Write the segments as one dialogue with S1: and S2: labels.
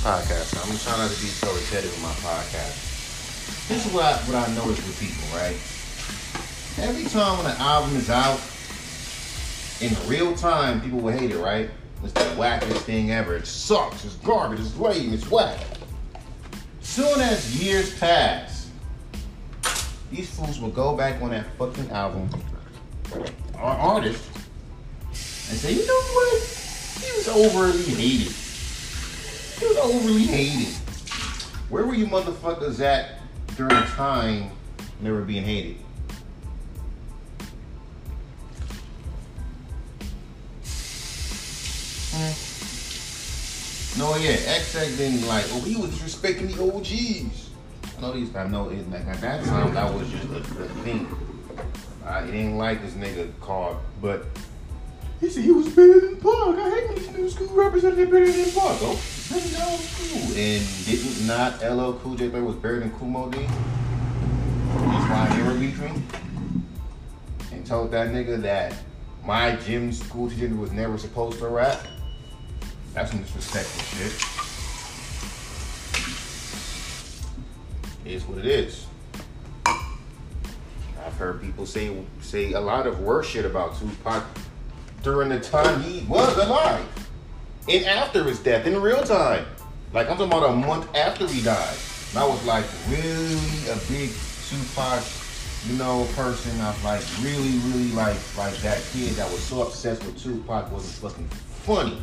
S1: podcast. I'm trying not to be so repetitive with my podcast. This is what I, what I notice with people, right? Every time when an album is out, in real time, people will hate it, right? It's the wackest thing ever. It sucks. It's garbage. It's lame. It's whack. Soon as years pass, these fools will go back on that fucking album or artist and say, you know what? He was overly hated. Overly hated. Where were you motherfuckers at during the time they were being hated? Hmm. No, yeah, XX didn't like, oh, he was disrespecting the OGs. I know these, I know it, like, at that time, that was just a, thing. I didn't like this nigga called, but he said he was better than Pac. I hate when these new school representatives better than Pac. Oh, And didn't not LL Cool J was buried in Kool Moe Dee? Why they were beefing. And told that nigga that my gym school teacher was never supposed to rap. That's some disrespectful shit. It is what it is. I've heard people say say a lot of worse shit about Tupac during the time he was alive. And after his death, in real time. Like I'm talking about a month after he died. And I was like really a big Tupac, you know, person. I was like really, really like like that kid that was so obsessed with Tupac wasn't fucking funny.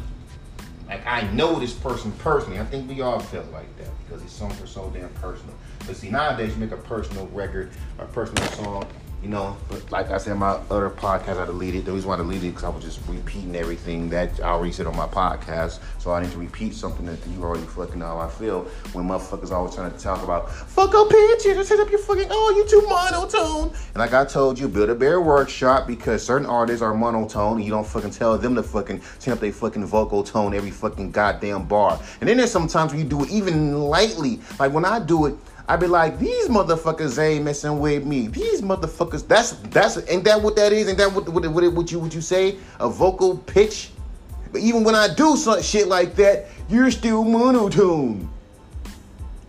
S1: Like I know this person personally. I think we all felt like that because his songs are so damn personal. But see, nowadays you make a personal record, a personal song, you know. But like I said, my other podcast I deleted. The reason why I deleted it because I was just repeating everything that I already said on my podcast. So I need to repeat something that you already fucking know how I feel when motherfuckers always trying to talk about fuck up pitches set up your fucking oh you too monotone. And like I told you, build a bear workshop because certain artists are monotone and you don't fucking tell them to fucking set up their fucking vocal tone every fucking goddamn bar. And then there's sometimes when you do it even lightly, like when I do it. I be like, these motherfuckers ain't messing with me. These motherfuckers, that's that's ain't that what that is? Ain't that what what, what, what you what you say? A vocal pitch? But even when I do some shit like that, you're still monotone.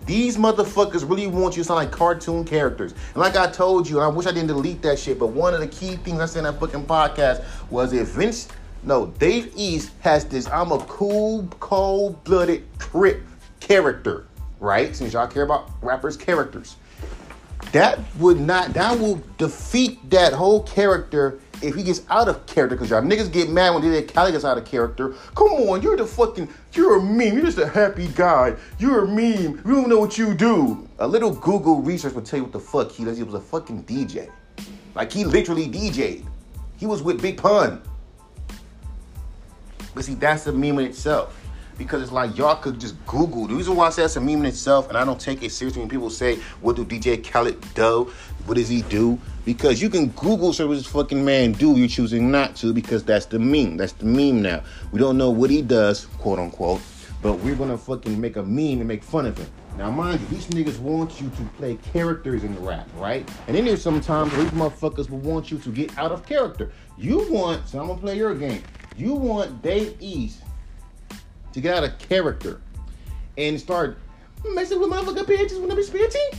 S1: These motherfuckers really want you to sound like cartoon characters. And like I told you, and I wish I didn't delete that shit, but one of the key things I said in that fucking podcast was if Vince, no, Dave East has this, I'm a cool, cold-blooded crip character, right? Since y'all care about rappers' characters. That would not, that will defeat that whole character if he gets out of character, because y'all niggas get mad when DJ Khaled gets out of character. Come on, you're the fucking, you're a meme. You're just a happy guy. You're a meme. We don't know what you do. A little Google research will tell you what the fuck he does. He was a fucking DJ. Like he literally DJ'd. He was with Big Pun. But see, that's a meme in itself. Because it's like y'all could just Google. The reason why I say that's a meme in itself, and I don't take it seriously when people say, What do DJ Khaled do? What does he do? Because you can Google search what this fucking man do. You're choosing not to because that's the meme. That's the meme now. We don't know what he does, quote unquote, but we're gonna fucking make a meme and make fun of him. Now, mind you, these niggas want you to play characters in the rap, right? And then there's sometimes these motherfuckers will want you to get out of character. You want, so I'm gonna play your game. You want Dave East to get out of character and start messing with motherfucking bitches when I'm spitting.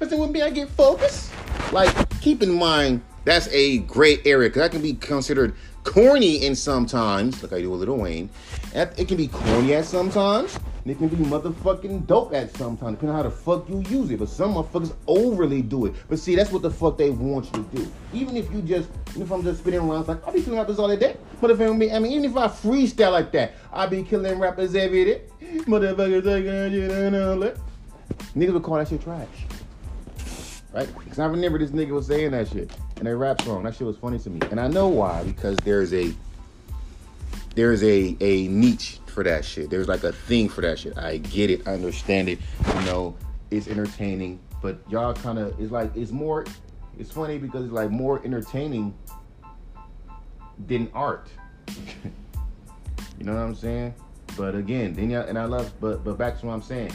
S1: Messing with me, I get focused. Like, keep in mind, that's a gray area because that can be considered corny in sometimes, like I do with Lil Wayne. It can be corny at sometimes. And it can be motherfucking dope at some time, depending on how the fuck you use it. But some motherfuckers overly do it. But see, that's what the fuck they want you to do. Even if you just, even if I'm just spitting around, like, I'll be killing rappers all day. Motherfucker, I mean, even if I freestyle like that, I'll be killing rappers every day. Motherfuckers, niggas would call that shit trash. Right? Because I remember this nigga was saying that shit in a rap song. That shit was funny to me. And I know why, because there's a there's a a niche for that shit. There's like a thing for that shit. I get it, I understand it. You know, it's entertaining, but y'all kind of it's like it's more it's funny because it's like more entertaining than art. you know what I'm saying? But again, then y'all and I love but but back to what I'm saying.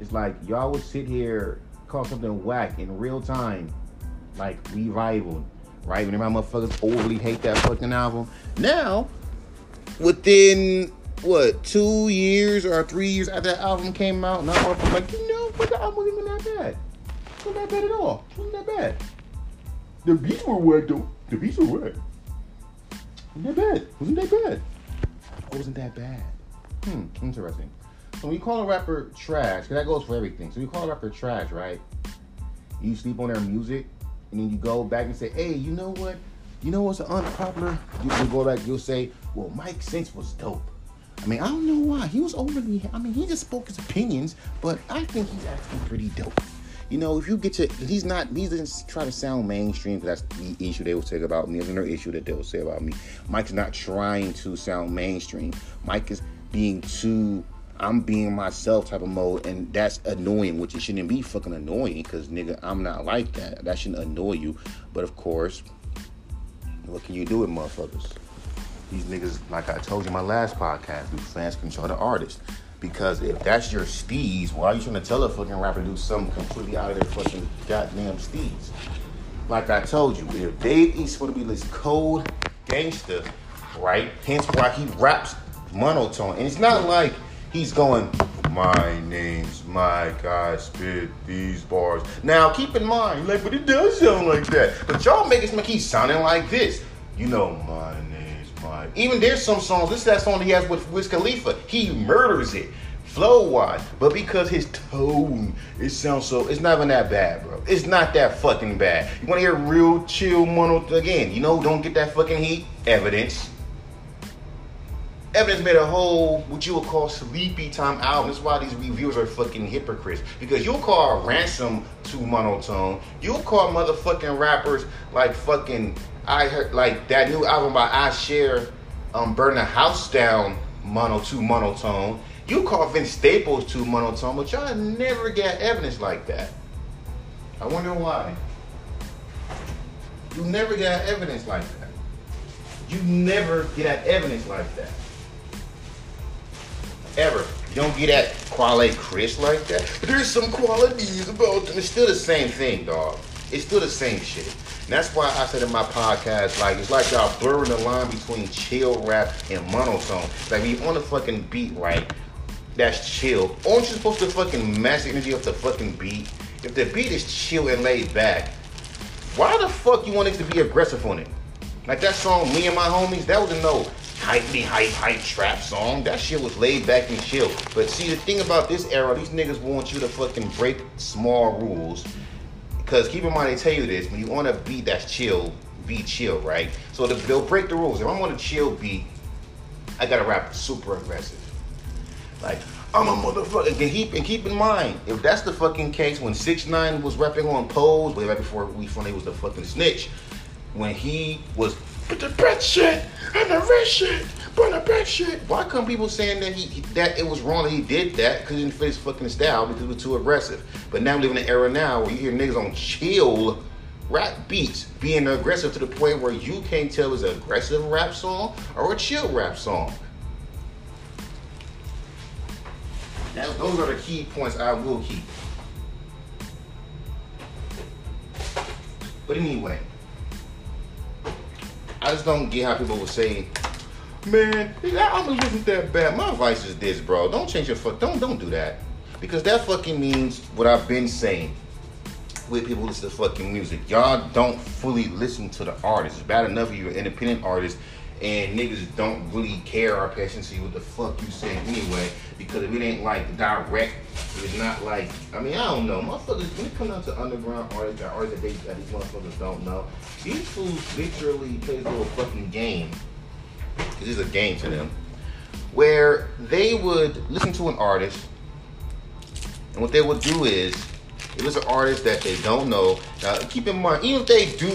S1: It's like y'all would sit here call something whack in real time, like revival, right? Whenever my motherfuckers overly hate that fucking album. Now, within what two years or three years after that album came out, and I'm like, you know, but the album wasn't even that bad. It wasn't that bad at all. It wasn't that bad. The beats were wet though. The beats were wet. Wasn't that bad? Wasn't that bad? It wasn't that bad. Hmm, interesting. So when you call a rapper trash, because that goes for everything. So you call a rapper trash, right? You sleep on their music, and then you go back and say, hey, you know what? You know what's unpopular? You, you go back, you'll say, well, Mike Sense was dope. I mean, I don't know why. He was overly, I mean, he just spoke his opinions, but I think he's actually pretty dope. You know, if you get to, he's not, he doesn't try to sound mainstream, because that's the issue they will say about me. There's another issue that they'll say about me. Mike's not trying to sound mainstream. Mike is being too I'm being myself type of mode, and that's annoying, which it shouldn't be fucking annoying, because nigga, I'm not like that. That shouldn't annoy you. But of course, what can you do with motherfuckers? These niggas, like I told you in my last podcast, do fans control the artist. Because if that's your steez, why are you trying to tell a fucking rapper to do something completely out of their fucking goddamn steez? Like I told you, if Dave East supposed to be this cold gangster, right? Hence why he raps monotone. And it's not like he's going, my name's Mike, I spit these bars. Now keep in mind, like, but it does sound like that. But y'all make it make he's sounding like this. You know, my Mike. Even there's some songs, this is that song he has with Wiz Khalifa. He murders it. Flow wise, but because his tone, it sounds so. It's not even that bad, bro. It's not that fucking bad. You want to hear real chill mono again? You know, don't get that fucking heat. Evidence. Evidence made a whole what you would call sleepy time album. That's why these reviewers are fucking hypocrites. Because you'll call Ransom too monotone. You'll call motherfucking rappers like fucking I heard like that new album by I Share, um, Burn the House Down mono too monotone. You call Vince Staples too monotone, but y'all never get evidence like that. I wonder why. You never get evidence like that. You never get evidence like that ever. You don't get that quality Chris like that. But there's some qualities about them. It's still the same thing, dog. It's still the same shit. That's why I said in my podcast, like, it's like y'all blurring the line between chill rap and monotone. Like, when you on the fucking beat, right, that's chill. Aren't you supposed to fucking match the energy of the fucking beat? If the beat is chill and laid back, why the fuck you want it to be aggressive on it? Like that song, Me and My Homies, that was a no hype me, hype, hype trap song. That shit was laid back and chill. But see, the thing about this era, these niggas want you to fucking break small rules. Because keep in mind, they tell you this when you want a beat that's chill, be chill, right? So they'll break the rules. If I'm on a chill beat, I gotta rap super aggressive. Like, I'm a motherfucker. And keep, and keep in mind, if that's the fucking case, when 6 9 was rapping on Pose, way right before we he was the fucking snitch, when he was but the bread shit and the red shit, but the bread shit. Why come people saying that he that it was wrong that he did that because he didn't fit his fucking style because it was too aggressive? But now we live in an era now where you hear niggas on chill rap beats being aggressive to the point where you can't tell it's an aggressive rap song or a chill rap song. Now, those are the key points I will keep. But anyway, I just don't get how people will say, man, that album wasn't that bad. My advice is this, bro. Don't change your fuck. Don't don't do that. Because that fucking means what I've been saying with people listen to fucking music. Y'all don't fully listen to the artist. It's bad enough you're an independent artist and niggas don't really care or attention to what the fuck you say anyway. Because if it ain't like direct, it's not like I mean I don't know, motherfuckers. When it comes down to underground artists, artists that, they, that these motherfuckers don't know, these fools literally play a little fucking game. Cause it's a game to them, where they would listen to an artist, and what they would do is, if it's an artist that they don't know, now keep in mind, even if they do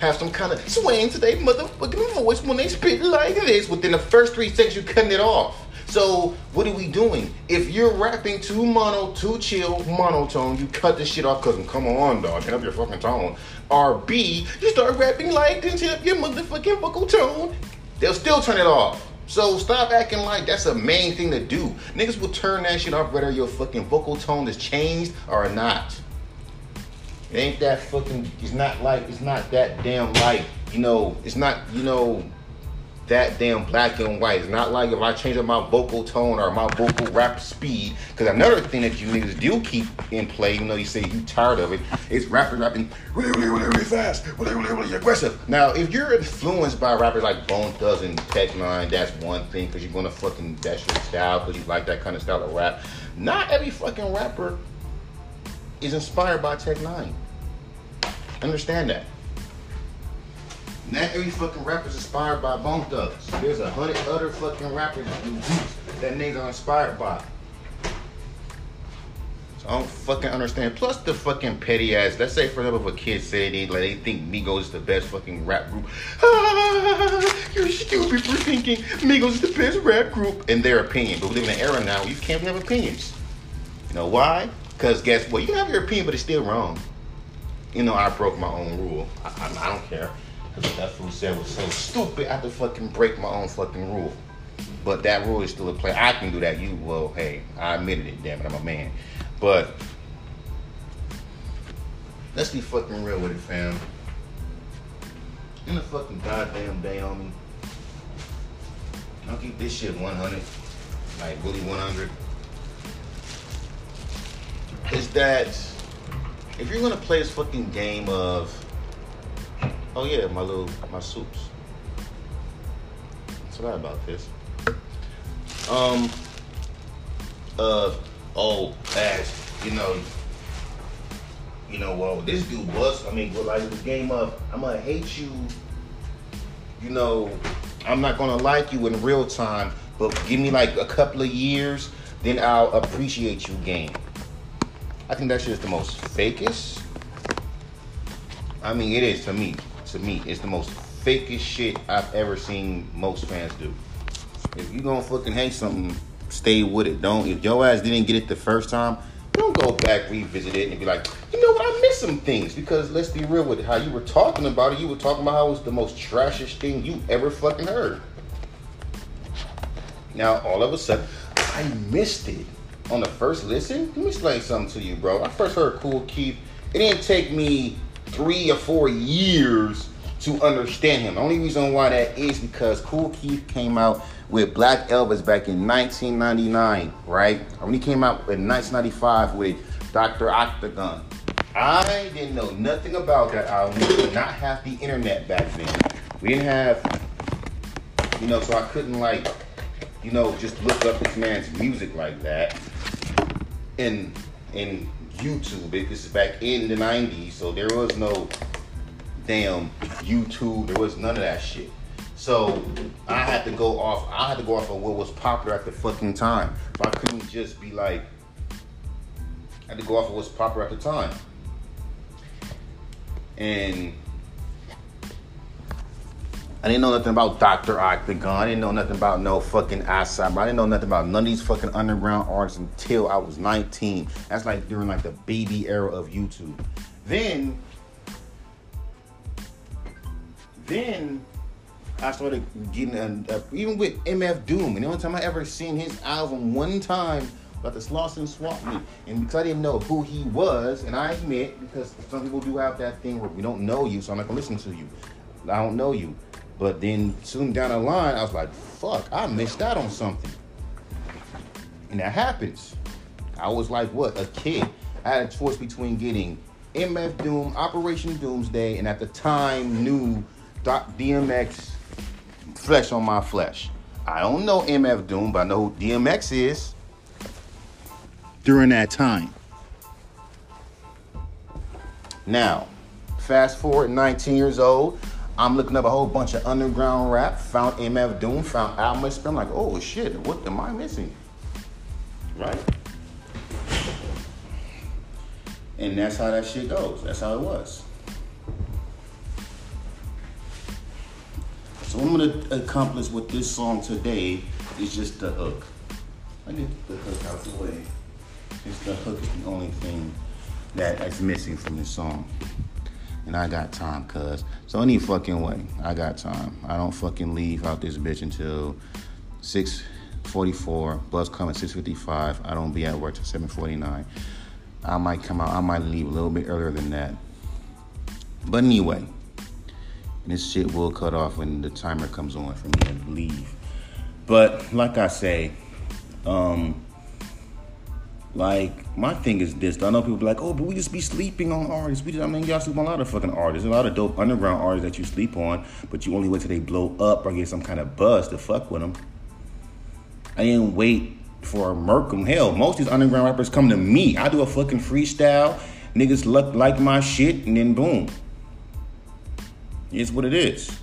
S1: have some kind of swing to their motherfucking voice when they spit like this. Within the first three seconds, you're cutting it off. So what are we doing? If you're rapping too mono, too chill, monotone, you cut this shit off because come on, dog, turn up your fucking tone. Or B, you start rapping like this, turn up your motherfucking vocal tone. They'll still turn it off. So stop acting like that's a main thing to do. Niggas will turn that shit off whether your fucking vocal tone is changed or not. It ain't that fucking. It's not like. It's not that damn like. You know. It's not. You know. That damn black and white. It's not like if I change up my vocal tone or my vocal rap speed. Because another thing that you niggas do keep in play, even though you say you tired of it, is rappers rapping really, really, really, really fast, really, really, really aggressive. Now, if you're influenced by rappers like Bone Thugs and Tech N9ne, that's one thing because you're gonna fucking that's your style because you like that kind of style of rap. Not every fucking rapper is inspired by Tech N9ne. Understand that. Not every fucking rapper is inspired by Bone Thugs. There's a hundred other fucking rappers that niggas are inspired by. So I don't fucking understand. Plus the fucking petty ass. Let's say for example, if a kid said they like they think Migos is the best fucking rap group. Ah, you're stupid for thinking Migos is the best rap group in their opinion. But we live in an era now where you can't have opinions. You know why? Because guess what? You can have your opinion, but it's still wrong. You know, I broke my own rule. I, I, I don't care. Because that fool said was so stupid, I had to fucking break my own fucking rule. But that rule is still in play. I can do that. You, well, hey, I admitted it, damn it, I'm a man. But let's be fucking real with it, fam. In the fucking goddamn day on me. I'll keep this shit 100. Like, really 100. Is that if you're gonna play this fucking game of Oh yeah, my little my soups. Forgot about this. Um. Uh. Oh, as you know. You know, well, this dude was. I mean, well, like the game of I'm gonna hate you. You know, I'm not gonna like you in real time, but give me like a couple of years, then I'll appreciate you game. I think that shit is the most fakest. I mean, it is to me to me, it's the most fakest shit I've ever seen most fans do. If you gonna fucking hate something, stay with it. Don't if your ass didn't get it the first time, don't go back, revisit it, and be like, you know what, I missed some things. Because let's be real with it. How you were talking about it, you were talking about how it was the most trashish thing you ever fucking heard. Now all of a sudden, I missed it on the first listen. Let me explain something to you, bro. I first heard Kool Keith. It didn't take me three or four years to understand him. The only reason why that is because Kool Keith came out with Black Elvis back in 1999, right? When he came out in 1995 with Dr. Octagon. I didn't know nothing about that album. We did not have the internet back then. We didn't have, you know, so I couldn't like, you know, just look up this man's music like that. And and YouTube. This is back in the 90s, so there was no damn YouTube. There was none of that shit. So I had to go off. I had to go off of what was popular at the fucking time. I couldn't just be like. I had to go off of what's popular at the time. And I didn't know nothing about Dr. Octagon. I didn't know nothing about no fucking ASAP. I didn't know nothing about none of these fucking underground artists until I was 19. That's like during like the baby era of YouTube. Then, then I started getting, a, a, even with MF Doom, and the only time I ever seen his album one time about this Lost and Swamp Me. And because I didn't know who he was, and I admit, because some people do have that thing where we don't know you, so I'm not gonna listen to you. I don't know you. But then soon down the line, I was like, fuck, I missed out on something. And that happens. I was like, what, a kid. I had a choice between getting MF Doom, Operation Doomsday, and at the time knew DMX Flesh on My Flesh. I don't know MF Doom, but I know who DMX is during that time. Now, fast forward 19 years old, I'm looking up a whole bunch of underground rap, found MF Doom, found Atmosphere. I'm like, oh shit, what am I missing? Right? And that's how that shit goes. That's how it was. So I'm gonna accomplish with this song today is just the hook. I get the hook out the way. It's the hook is the only thing that is missing from this song and I got time, cuz. So any fucking way, I got time. I don't fucking leave out this bitch until 6:44. Bus coming 6:55. I don't be at work till 7:49. I might come out. I might leave a little bit earlier than that. But anyway, this shit will cut off when the timer comes on for me to leave. But like I say, um, like my thing is this. I know people be like, "Oh, but we just be sleeping on artists." We just, I mean, y'all sleep on a lot of fucking artists. A lot of dope underground artists that you sleep on, but you only wait till they blow up or get some kind of buzz to fuck with them. I didn't wait for Merkham. Hell, most of these underground rappers come to me. I do a fucking freestyle. Niggas look like my shit, and then boom. It's what it is.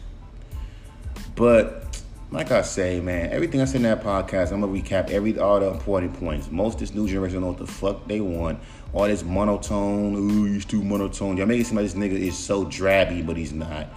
S1: But like I say, man, everything I said in that podcast, I'm gonna recap every all the important points. Most of this new generation know what the fuck they want. All this monotone, ooh, he's too monotone. Y'all make it seem like this nigga is so drabby, but he's not.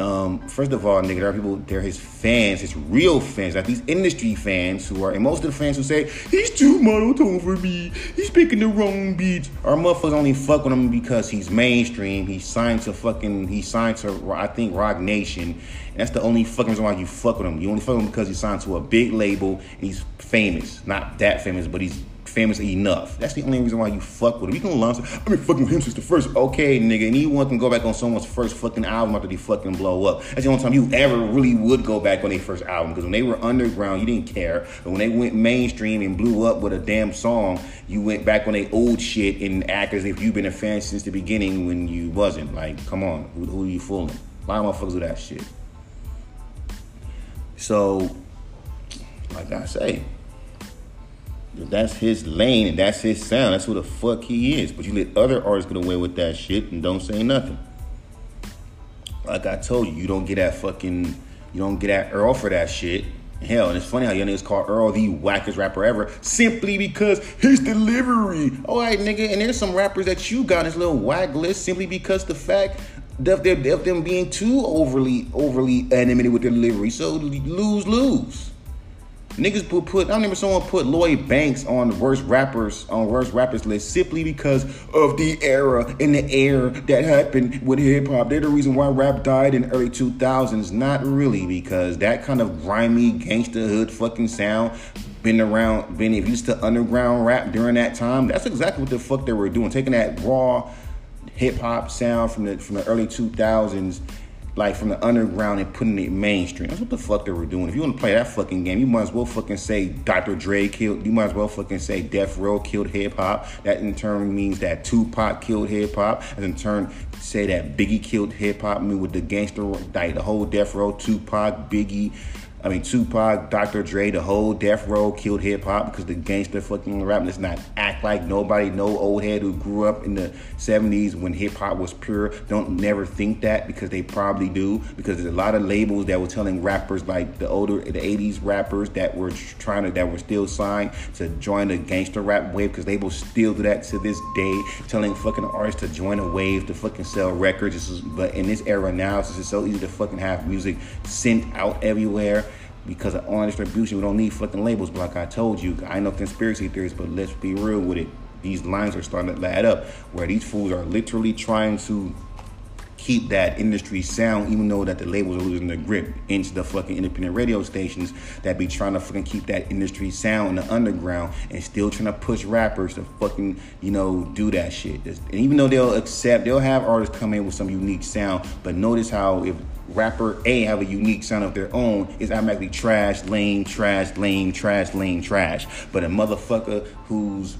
S1: Um, first of all, nigga, there are people, they're his fans, his real fans, like these industry fans who are, and most of the fans who say, he's too monotone for me, he's picking the wrong beats. Our motherfuckers only fuck with him because he's mainstream, he's signed to fucking, he signed to, I think, Roc Nation, that's the only fucking reason why you fuck with him. You only fuck with him because he's signed to a big label, and he's famous. Not that famous, but he's famous enough. That's the only reason why you fuck with him. You can learn. I've been fucking with him since the first. Okay, nigga, anyone can go back on someone's first fucking album after they fucking blow up. That's the only time you ever really would go back on their first album. Because when they were underground, you didn't care. But when they went mainstream and blew up with a damn song, you went back on their old shit and act as if you've been a fan since the beginning when you wasn't. Like, come on, who, who are you fooling? A lot of motherfuckers do that shit. So, like I say, that's his lane and that's his sound. That's who the fuck he is. But you let other artists get away with that shit and don't say nothing. Like I told you, you don't get that fucking, you don't get that Earl for that shit. Hell, and it's funny how young niggas call Earl the wackest rapper ever simply because his delivery. All right, nigga, and there's some rappers that you got on this little whack list simply because the fact of them, of them being too overly overly animated with their delivery. So lose lose. Niggas put, put I remember someone put Lloyd Banks on the worst rappers on worst rappers list simply because of the era and the air that happened with hip hop. They're the reason why rap died in early 2000s. Not really because that kind of grimy gangster hood fucking sound been around, been used to underground rap during that time. That's exactly what the fuck they were doing, taking that raw hip hop sound from the from the early 2000s like from the underground and putting it mainstream. That's what the fuck they were doing. If you want to play that fucking game, you might as well fucking say Dr. Dre killed. You might as well fucking say Death Row killed hip hop. That in turn means that Tupac killed hip hop. And in turn say that Biggie killed hip hop. I mean with the gangster, like the whole Death Row, Tupac, Biggie. I mean, Tupac, Dr. Dre, the whole Death Row killed hip hop because the gangster fucking rap. Let's not act like nobody, no old head who grew up in the 70s when hip hop was pure. Don't never think that because they probably do. Because there's a lot of labels that were telling rappers like the older, the 80s rappers that were trying to, that were still signed to join the gangster rap wave because labels still do that to this day, telling fucking artists to join a wave to fucking sell records. But in this era now, it's so easy to fucking have music sent out everywhere because of online distribution, we don't need fucking labels. But like I told you, I know conspiracy theories, but let's be real with it. These lines are starting to add up where these fools are literally trying to keep that industry sound, even though that the labels are losing their grip into the fucking independent radio stations that be trying to fucking keep that industry sound in the underground and still trying to push rappers to fucking, you know, do that shit. And even though they'll accept, they'll have artists come in with some unique sound, but notice how if rapper A have a unique sound of their own, it's automatically trash, lame, trash, lame, trash, lame, trash. But a motherfucker who's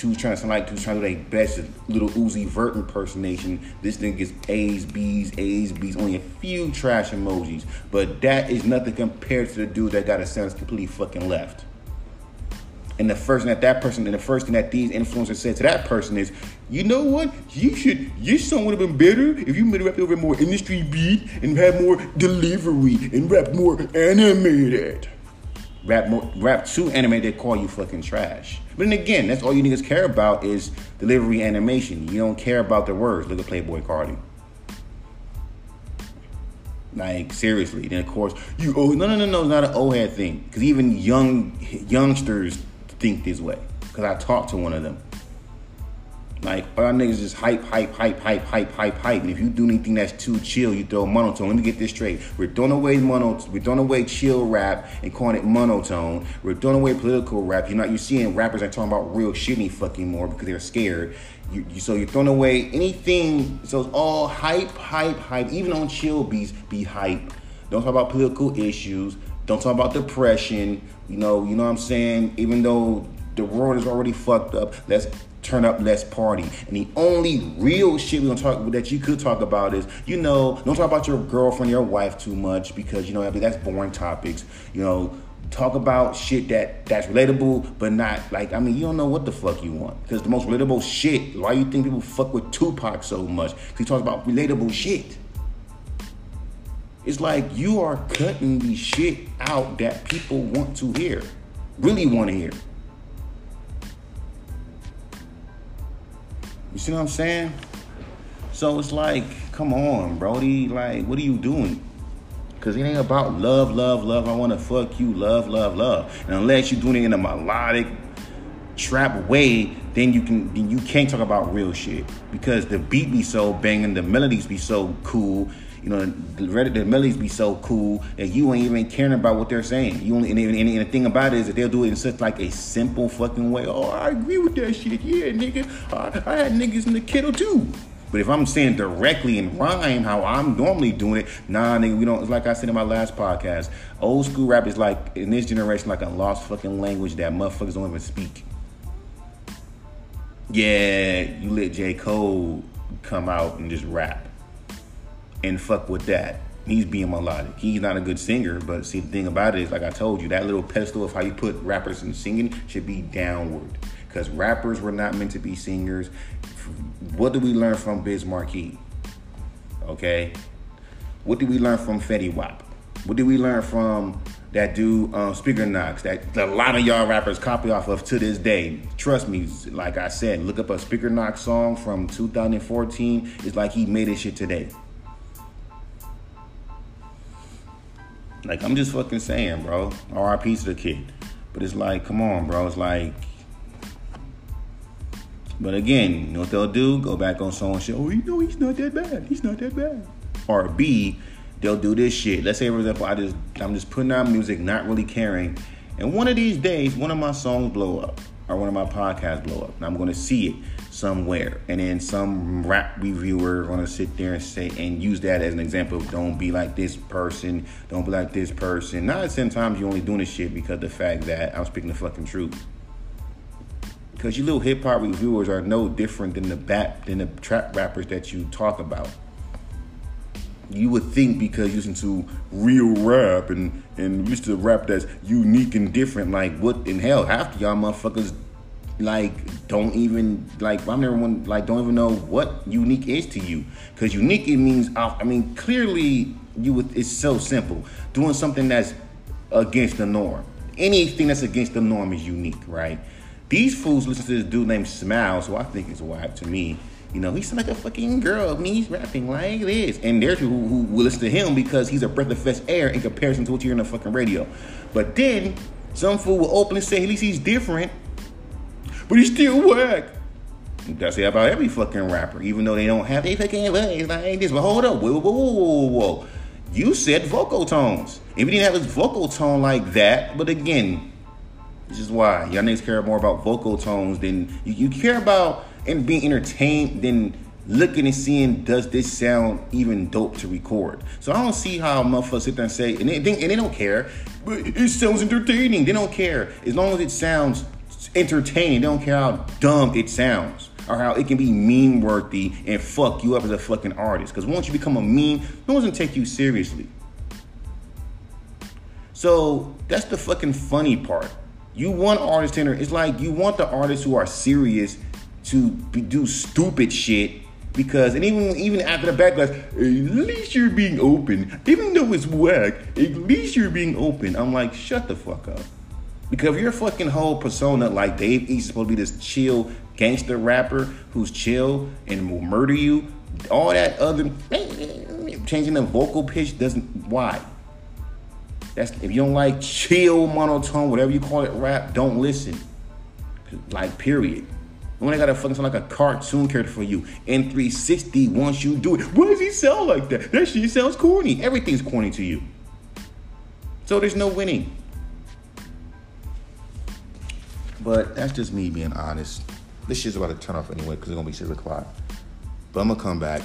S1: who's trying to sound like who's trying to do their best little Uzi Vert impersonation. This thing gets A's, B's, A's, B's, only a few trash emojis. But that is nothing compared to the dude that got a sound completely fucking left. And the first thing that that person, and the first thing that these influencers said to that person is, you know what? You should, your song would have been better if you made it rap over more industry beat and had more delivery and rap more animated. Rap more, rap too animated, call you fucking trash. But then again, that's all you niggas care about is delivery animation. You don't care about the words. Look at Playboi Carti. Like seriously. Then of course you oh no no no no it's not an old head thing. Cause even young youngsters think this way. Cause I talked to one of them. Like all niggas just hype, hype, hype, hype, hype, hype, hype. And if you do anything that's too chill, you throw monotone. Let me get this straight. We're throwing away mono, we're throwing away chill rap and calling it monotone. We're throwing away political rap. You're not you seeing rappers that talking about real shit any fucking more because they're scared. You, you, so you're throwing away anything. So it's all hype, hype, hype. Even on chill beats, be hype. Don't talk about political issues. Don't talk about depression. You know, you know what I'm saying. Even though the world is already fucked up, let's turn up, let's party. And the only real shit we gonna talk that you could talk about is, you know, don't talk about your girlfriend, your wife too much because you know that's boring topics. You know, talk about shit that that's relatable, but not like I mean you don't know what the fuck you want because the most relatable shit. Why you think people fuck with Tupac so much? Because he talks about relatable shit. It's like you are cutting the shit out that people want to hear, really want to hear. You see what I'm saying? So it's like, come on, Brody. Like, what are you doing? Cause it ain't about love, love, love. I wanna fuck you, love, love, love. And unless you're doing it in a melodic trap way, then you can then you can't talk about real shit. Because the beat be so banging, the melodies be so cool, you know, the, the melodies be so cool that you ain't even caring about what they're saying. You only and, and, and, the thing about it is that they'll do it in such like a simple fucking way. Oh, I agree with that shit. Yeah, nigga, I, I had niggas in the kettle too. But if I'm saying directly in rhyme how I'm normally doing it, nah, nigga, we don't. It's like I said in my last podcast. Old school rap is like in this generation like a lost fucking language that motherfuckers don't even speak. Yeah, you let J Cole come out and just rap and fuck with that. He's being melodic. He's not a good singer, but see the thing about it is, like I told you, that little pedestal of how you put rappers in singing should be downward. Because rappers were not meant to be singers. What did we learn from Biz Markie? Okay. What did we learn from Fetty Wap? What did we learn from that dude um, Speaker Knockerz that a lot of y'all rappers copy off of to this day? Trust me, like I said, look up a Speaker Knockerz song from 2014. It's like he made this shit today. Like I'm just fucking saying, bro. RIP to the kid. But it's like, come on, bro. It's like but again, you know what they'll do? Go back on someone's show. Oh, you know he's not that bad. He's not that bad. Or B, they'll do this shit. Let's say, for example, I just I'm just putting out music, not really caring, and one of these days, one of my songs blow up, or one of my podcasts blow up, and I'm gonna see it somewhere, and then some rap reviewer gonna sit there and say and use that as an example. Of, don't be like this person. Don't be like this person. Not the times you're only doing this shit because the fact that I'm speaking the fucking truth. Because you little hip hop reviewers are no different than the bat than the trap rappers that you talk about. You would think because you listen to real rap and and used to rap that's unique and different, like what in hell? Half of y'all motherfuckers like don't even like I'm never one like don't even know what unique is to you because unique it means I mean clearly you would it's so simple doing something that's against the norm anything that's against the norm is unique right these fools listen to this dude named Smiles, who I think is whack to me. You know, he's like a fucking girl. I mean, he's rapping like this. And there's people who, will listen to him because he's a breath of fresh air in comparison to what you hear on the fucking radio. But then some fool will openly say at least he's different, but he's still whack. That's it about every fucking rapper, even though they don't have a fucking voice like this. But hold up, whoa, whoa, whoa, whoa, whoa. You said vocal tones. If he didn't have his vocal tone like that, but again, this is why y'all niggas care more about vocal tones than you, you care about and being entertained than looking and seeing does this sound even dope to record. So I don't see how motherfuckers sit there and say and they, and they don't care, but it sounds entertaining. They don't care as long as it sounds entertaining. They don't care how dumb it sounds or how it can be meme worthy and fuck you up as a fucking artist. Because once you become a meme, no one's gonna take you seriously. So that's the fucking funny part. You want artists to enter. It's like you want the artists who are serious to be, do stupid shit because and even even after the backlash, at least you're being open. Even though it's whack, at least you're being open. I'm like, shut the fuck up. Because if your fucking whole persona like Dave East is supposed to be this chill gangster rapper who's chill and will murder you, all that other changing the vocal pitch doesn't why? That's if you don't like chill, monotone, whatever you call it, rap, don't listen. Like period. When I gotta fucking sound like a cartoon character for you. N360 wants you do it. Why does he sound like that? That shit sounds corny. Everything's corny to you. So there's no winning. But that's just me being honest. This shit's about to turn off anyway because it's gonna be six o'clock. But I'm gonna come back.